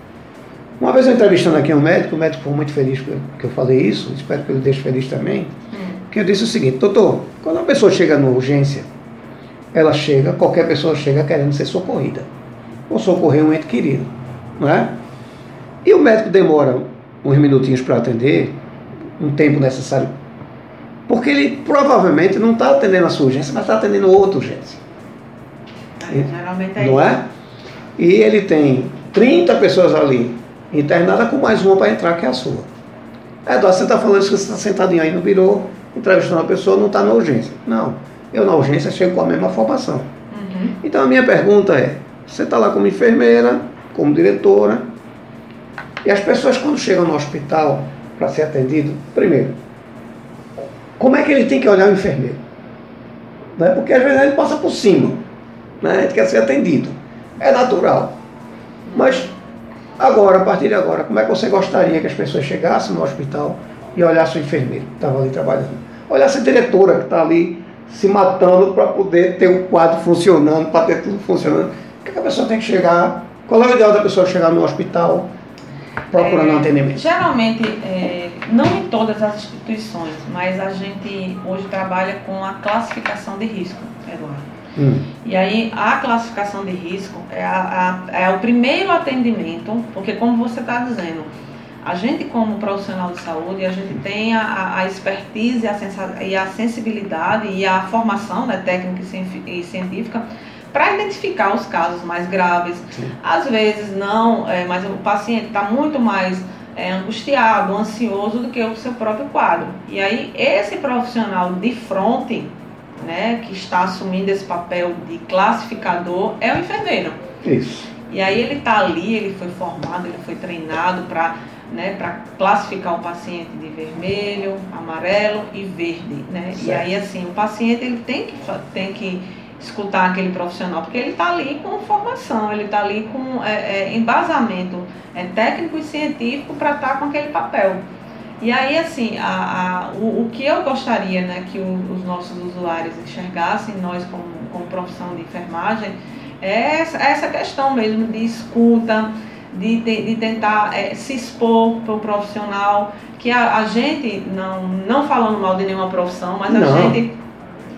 Speaker 1: Uma vez eu entrevistando aqui um médico, o médico ficou muito feliz que eu, falei isso, espero que ele deixe feliz também,
Speaker 2: Hum.
Speaker 1: que eu disse o seguinte, doutor, quando uma pessoa chega na urgência, ela chega, qualquer pessoa chega querendo ser socorrida, ou socorrer um ente querido, não é? E o médico demora uns minutinhos para atender, um tempo necessário, porque ele provavelmente não está atendendo a sua urgência, mas está atendendo outra urgência
Speaker 2: É, geralmente é
Speaker 1: não é? E ele tem 30 pessoas ali internadas com mais uma para entrar que é a sua. Eduardo, você está falando isso que você está sentadinho aí no birô, entrevistando a pessoa, não está na urgência. Não, eu na urgência chego com a mesma formação.
Speaker 2: Uhum.
Speaker 1: Então a minha pergunta é, você está lá como enfermeira, como diretora, e as pessoas quando chegam no hospital para ser atendido, primeiro, como é que ele tem que olhar o enfermeiro? Né? Porque às vezes ele passa por cima, né? a gente quer ser atendido. É natural. Mas agora, a partir de agora, como é que você gostaria que as pessoas chegassem no hospital e olhassem o enfermeiro que estava ali trabalhando? Olhassem a diretora que está ali se matando para poder ter o quadro funcionando, para ter tudo funcionando. O que, é que a pessoa tem que chegar? Qual é o ideal da pessoa chegar no hospital procurando
Speaker 2: É,
Speaker 1: um atendimento?
Speaker 2: Geralmente, é, não em todas as instituições, mas a gente hoje trabalha com a classificação de risco, Eduardo.
Speaker 1: Hum,
Speaker 2: E aí, a classificação de risco é, a- a- é o primeiro atendimento, porque como você está dizendo, a gente como profissional de saúde, a gente tem a- a, expertise e a, sensa- e a sensibilidade e a formação né, técnica e científica para identificar os casos mais graves.
Speaker 1: Sim.
Speaker 2: Às vezes não, é, mas o paciente está muito mais é, angustiado, ansioso do que o seu próprio quadro. E aí, esse profissional de fronte, né, que está assumindo esse papel de classificador, é o enfermeiro.
Speaker 1: isso.
Speaker 2: E aí ele está ali, ele foi formado, ele foi treinado para né, para classificar o paciente de vermelho, amarelo e verde, né? E
Speaker 1: Certo.
Speaker 2: aí assim, o paciente ele tem que tem que escutar aquele profissional, porque ele está ali com formação, ele está ali com é, é, embasamento é, técnico e científico para estar com aquele papel. E aí, assim, a, a- o, o que eu gostaria né, que o- os nossos usuários enxergassem, nós como, como profissão de enfermagem, é essa, essa questão mesmo de escuta, de, de, de tentar é, se expor para o profissional, que a, a gente, não, não falando mal de nenhuma profissão, mas a
Speaker 1: Não.
Speaker 2: gente,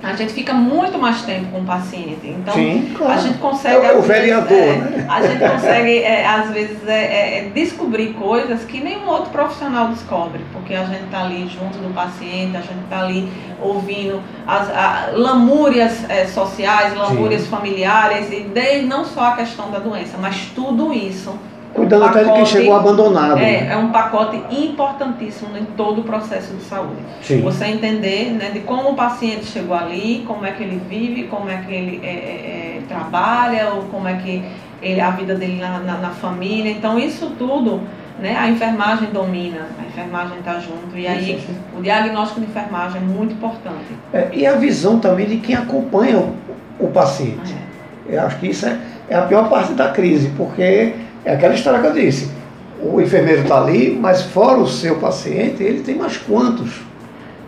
Speaker 2: a gente fica muito mais tempo com o paciente. Então,
Speaker 1: Sim, claro.
Speaker 2: a gente consegue.
Speaker 1: É o
Speaker 2: às vezes,
Speaker 1: vereador,
Speaker 2: é,
Speaker 1: né?
Speaker 2: A gente consegue, é, às vezes, é, é, é, descobrir coisas que nenhum outro profissional descobre, porque a gente está ali junto do paciente, a gente está ali ouvindo as a- lamúrias sociais, lamúrias familiares, e desde não só a questão da doença, mas tudo isso.
Speaker 1: Cuidando até de quem
Speaker 2: pacote-
Speaker 1: chegou abandonado.
Speaker 2: É,
Speaker 1: né?
Speaker 2: é um pacote importantíssimo em todo o processo de saúde.
Speaker 1: Sim.
Speaker 2: Você entender né, de como o paciente chegou ali, como é que ele vive, como é que ele é, é, é, trabalha, ou como é que ele, a vida dele na, na, na família. Então, isso tudo, né, a enfermagem domina, a enfermagem está junto. E aí,
Speaker 1: Sim, sim.
Speaker 2: o diagnóstico de enfermagem é muito importante.
Speaker 1: É, e a visão também de quem acompanha o, o paciente.
Speaker 2: É.
Speaker 1: Eu acho que isso é, é a pior parte da crise, porque é aquela história que eu disse. O enfermeiro está ali, mas fora o seu paciente, ele tem mais quantos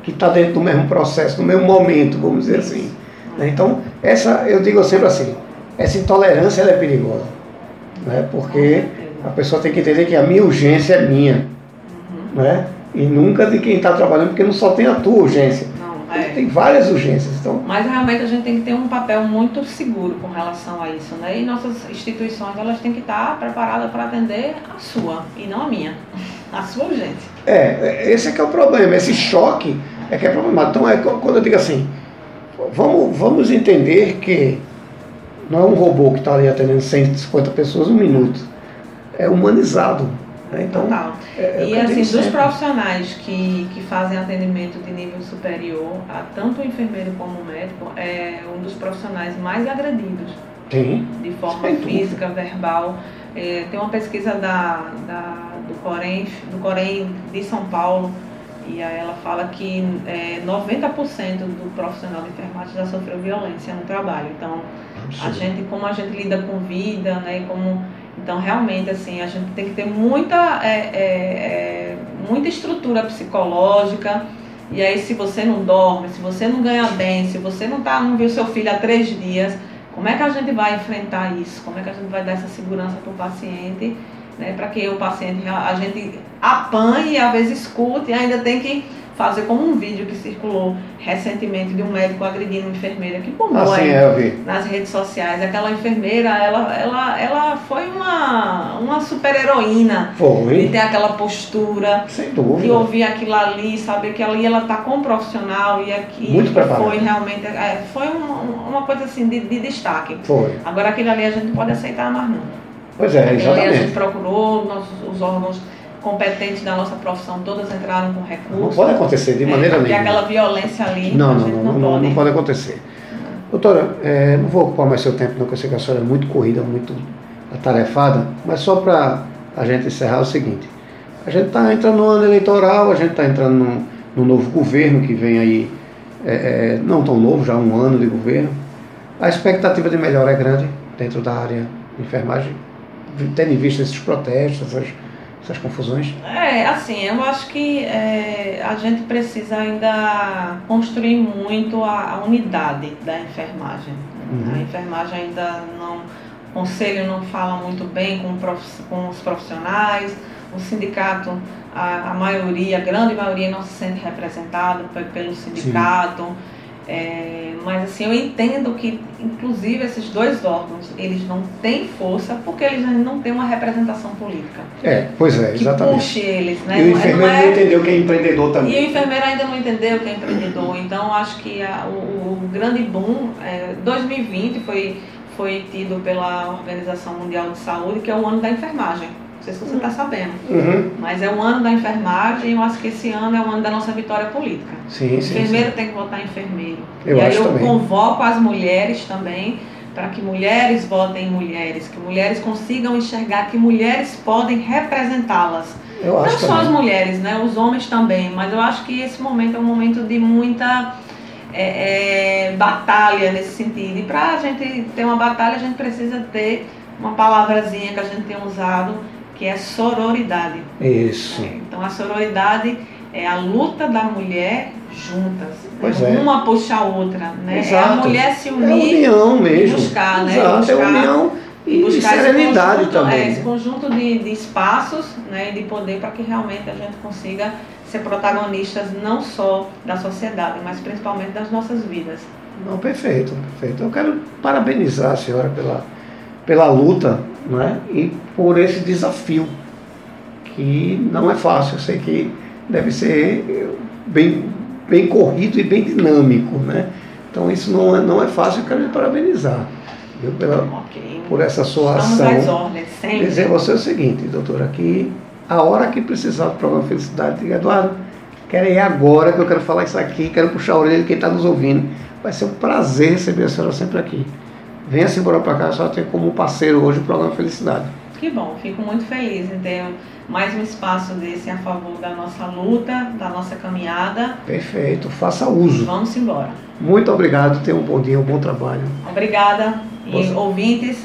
Speaker 1: que está dentro do mesmo processo, no mesmo momento, vamos dizer assim. Né? Então, essa, eu digo sempre assim, essa intolerância ela é perigosa. Né? Porque a pessoa tem que entender que a minha urgência é minha. Uhum. Né? E nunca de quem está trabalhando, porque não só tem a tua urgência. É. Tem várias urgências. Então...
Speaker 2: Mas realmente a gente tem que ter um papel muito seguro com relação a isso. Né? E nossas instituições elas têm que estar preparadas para atender a sua e não a minha. A sua urgência.
Speaker 1: É, esse é que é o problema. Esse choque é que é problemático. Então é quando eu digo assim, vamos, vamos entender que não é um robô que está ali atendendo 150 pessoas um minuto. É humanizado. Né? Então,
Speaker 2: Total. É, é e assim, dos profissionais que, que fazem atendimento de nível superior, a tanto o enfermeiro como o médico, é um dos profissionais mais agredidos.
Speaker 1: Sim.
Speaker 2: De forma física, verbal. É, tem uma pesquisa da, da, do, Corém, do Corém de São Paulo, e aí ela fala que é, 90% do profissional de enfermagem já sofreu violência no trabalho. Então, a gente, como a gente lida com vida, né, como então, realmente, assim, a gente tem que ter muita, é, é, é, muita estrutura psicológica. E aí, se você não dorme, se você não ganha bem, se você não, tá, não viu seu filho há três dias, como é que a gente vai enfrentar isso? Como é que a gente vai dar essa segurança para o paciente? Né, para que o paciente, a gente apanhe, às vezes escute e ainda tem que fazer como um vídeo que circulou recentemente de um médico agredindo uma enfermeira que bombou
Speaker 1: ah, sim,
Speaker 2: é, nas redes sociais. Aquela enfermeira, ela, ela, ela foi uma, uma super heroína.
Speaker 1: Foi.
Speaker 2: De ter aquela postura.
Speaker 1: Sem dúvida.
Speaker 2: De ouvir aquilo ali, saber que ali ela está com um profissional e aqui
Speaker 1: Muito
Speaker 2: foi realmente. É, foi uma, uma coisa assim de, de destaque.
Speaker 1: Foi.
Speaker 2: Agora aquilo ali a gente não pode aceitar mais não.
Speaker 1: Pois é, exatamente.
Speaker 2: Ali a gente procurou, nossos, os órgãos competentes da nossa profissão todas entraram com recurso.
Speaker 1: Não pode acontecer de maneira é, nenhuma.
Speaker 2: Porque aquela violência ali.
Speaker 1: Não, não, não, não, não, pode. não pode acontecer. Doutora, é, não vou ocupar mais seu tempo, não, porque eu sei que a senhora é muito corrida, muito atarefada, mas só para a gente encerrar o seguinte: a gente está entrando no ano eleitoral, a gente está entrando no, no, novo governo que vem aí, é, é, não tão novo, já um ano de governo. A expectativa de melhora é grande dentro da área de enfermagem, tendo em vista esses protestos, essas essas confusões?
Speaker 2: É, assim, eu acho que é, a gente precisa ainda construir muito a, a unidade da enfermagem. Uhum. A enfermagem ainda não. O conselho não fala muito bem com, prof, com os profissionais, o sindicato, a, a, maioria, a grande maioria não se sente representado pelo sindicato. Sim. É, mas assim, eu entendo que, inclusive, esses dois órgãos, eles não têm força porque eles não têm uma representação política.
Speaker 1: É, pois é, exatamente.
Speaker 2: Que puxe eles, né?
Speaker 1: E o é- enfermeiro não, é... não entendeu que é empreendedor também.
Speaker 2: E o enfermeiro ainda não entendeu que é empreendedor. Então, acho que a, o, o, grande boom, é, 2020 foi, foi tido pela Organização Mundial de Saúde, que é o ano da enfermagem sei se você está sabendo.
Speaker 1: Uhum.
Speaker 2: Mas é o ano da enfermagem e eu acho que esse ano é o ano da nossa vitória política.
Speaker 1: Sim,
Speaker 2: sim, enfermeiro
Speaker 1: sim.
Speaker 2: tem que votar enfermeiro.
Speaker 1: Eu
Speaker 2: e aí eu
Speaker 1: também.
Speaker 2: convoco as mulheres também para que mulheres votem em mulheres, que mulheres consigam enxergar que mulheres podem representá-las.
Speaker 1: Não
Speaker 2: só as mulheres, né? Os homens também. Mas eu acho que esse momento é um momento de muita é, é, batalha nesse sentido. E para a gente ter uma batalha, a gente precisa ter uma palavrazinha que a gente tem usado que é sororidade.
Speaker 1: Isso.
Speaker 2: É, então a sororidade é a luta da mulher juntas.
Speaker 1: Pois
Speaker 2: né?
Speaker 1: é.
Speaker 2: Uma puxa a outra, né?
Speaker 1: Exato.
Speaker 2: É a mulher se unir.
Speaker 1: É união mesmo.
Speaker 2: buscar, né?
Speaker 1: Exato,
Speaker 2: buscar,
Speaker 1: é união e serenidade
Speaker 2: esse conjunto,
Speaker 1: também.
Speaker 2: É, esse conjunto de, de espaços né, de poder para que realmente a gente consiga ser protagonistas não só da sociedade, mas principalmente das nossas vidas.
Speaker 1: Não, perfeito, perfeito. Eu quero parabenizar a senhora pela, pela luta não é? e por esse desafio, que não é fácil. Eu sei que deve ser bem, bem corrido e bem dinâmico. Né? Então isso não é, não é fácil, eu quero lhe parabenizar viu, pela,
Speaker 2: okay.
Speaker 1: por essa sua
Speaker 2: Estamos
Speaker 1: ação.
Speaker 2: às ordens, sempre.
Speaker 1: Dizer a você o seguinte, doutora, que a hora que precisar do programa Felicidade, diga, Eduardo, quero ir agora que eu quero falar isso aqui, quero puxar a orelha de quem está nos ouvindo. Vai ser um prazer receber a senhora sempre aqui. Venha-se embora para cá, só tem como parceiro hoje o programa Felicidade.
Speaker 2: Que bom, fico muito feliz em ter mais um espaço desse a favor da nossa luta, da nossa caminhada.
Speaker 1: Perfeito, faça uso.
Speaker 2: Vamos embora.
Speaker 1: Muito obrigado, tenha um bom dia, um bom trabalho.
Speaker 2: Obrigada. E Você... ouvintes,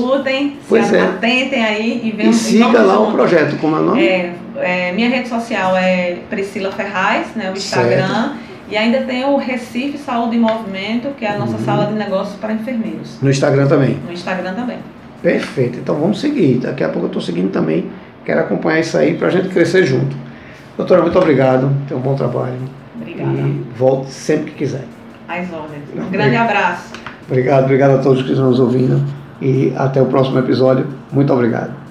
Speaker 2: escutem,
Speaker 1: pois
Speaker 2: se
Speaker 1: é.
Speaker 2: atentem aí e venham
Speaker 1: E siga lá junto. o projeto, como é o nome?
Speaker 2: É, é, minha rede social é Priscila Ferraz, né, o Instagram. Certo. E ainda tem o Recife Saúde e Movimento, que é a nossa uhum. sala de negócios para enfermeiros.
Speaker 1: No Instagram também?
Speaker 2: No Instagram também.
Speaker 1: Perfeito. Então vamos seguir. Daqui a pouco eu estou seguindo também. Quero acompanhar isso aí para a gente crescer junto. Doutora, muito obrigado. Tenha um bom trabalho.
Speaker 2: Obrigada.
Speaker 1: E volte sempre que quiser.
Speaker 2: Às ordens. Um grande abraço.
Speaker 1: Obrigado, obrigado a todos que estão nos ouvindo. E até o próximo episódio. Muito obrigado.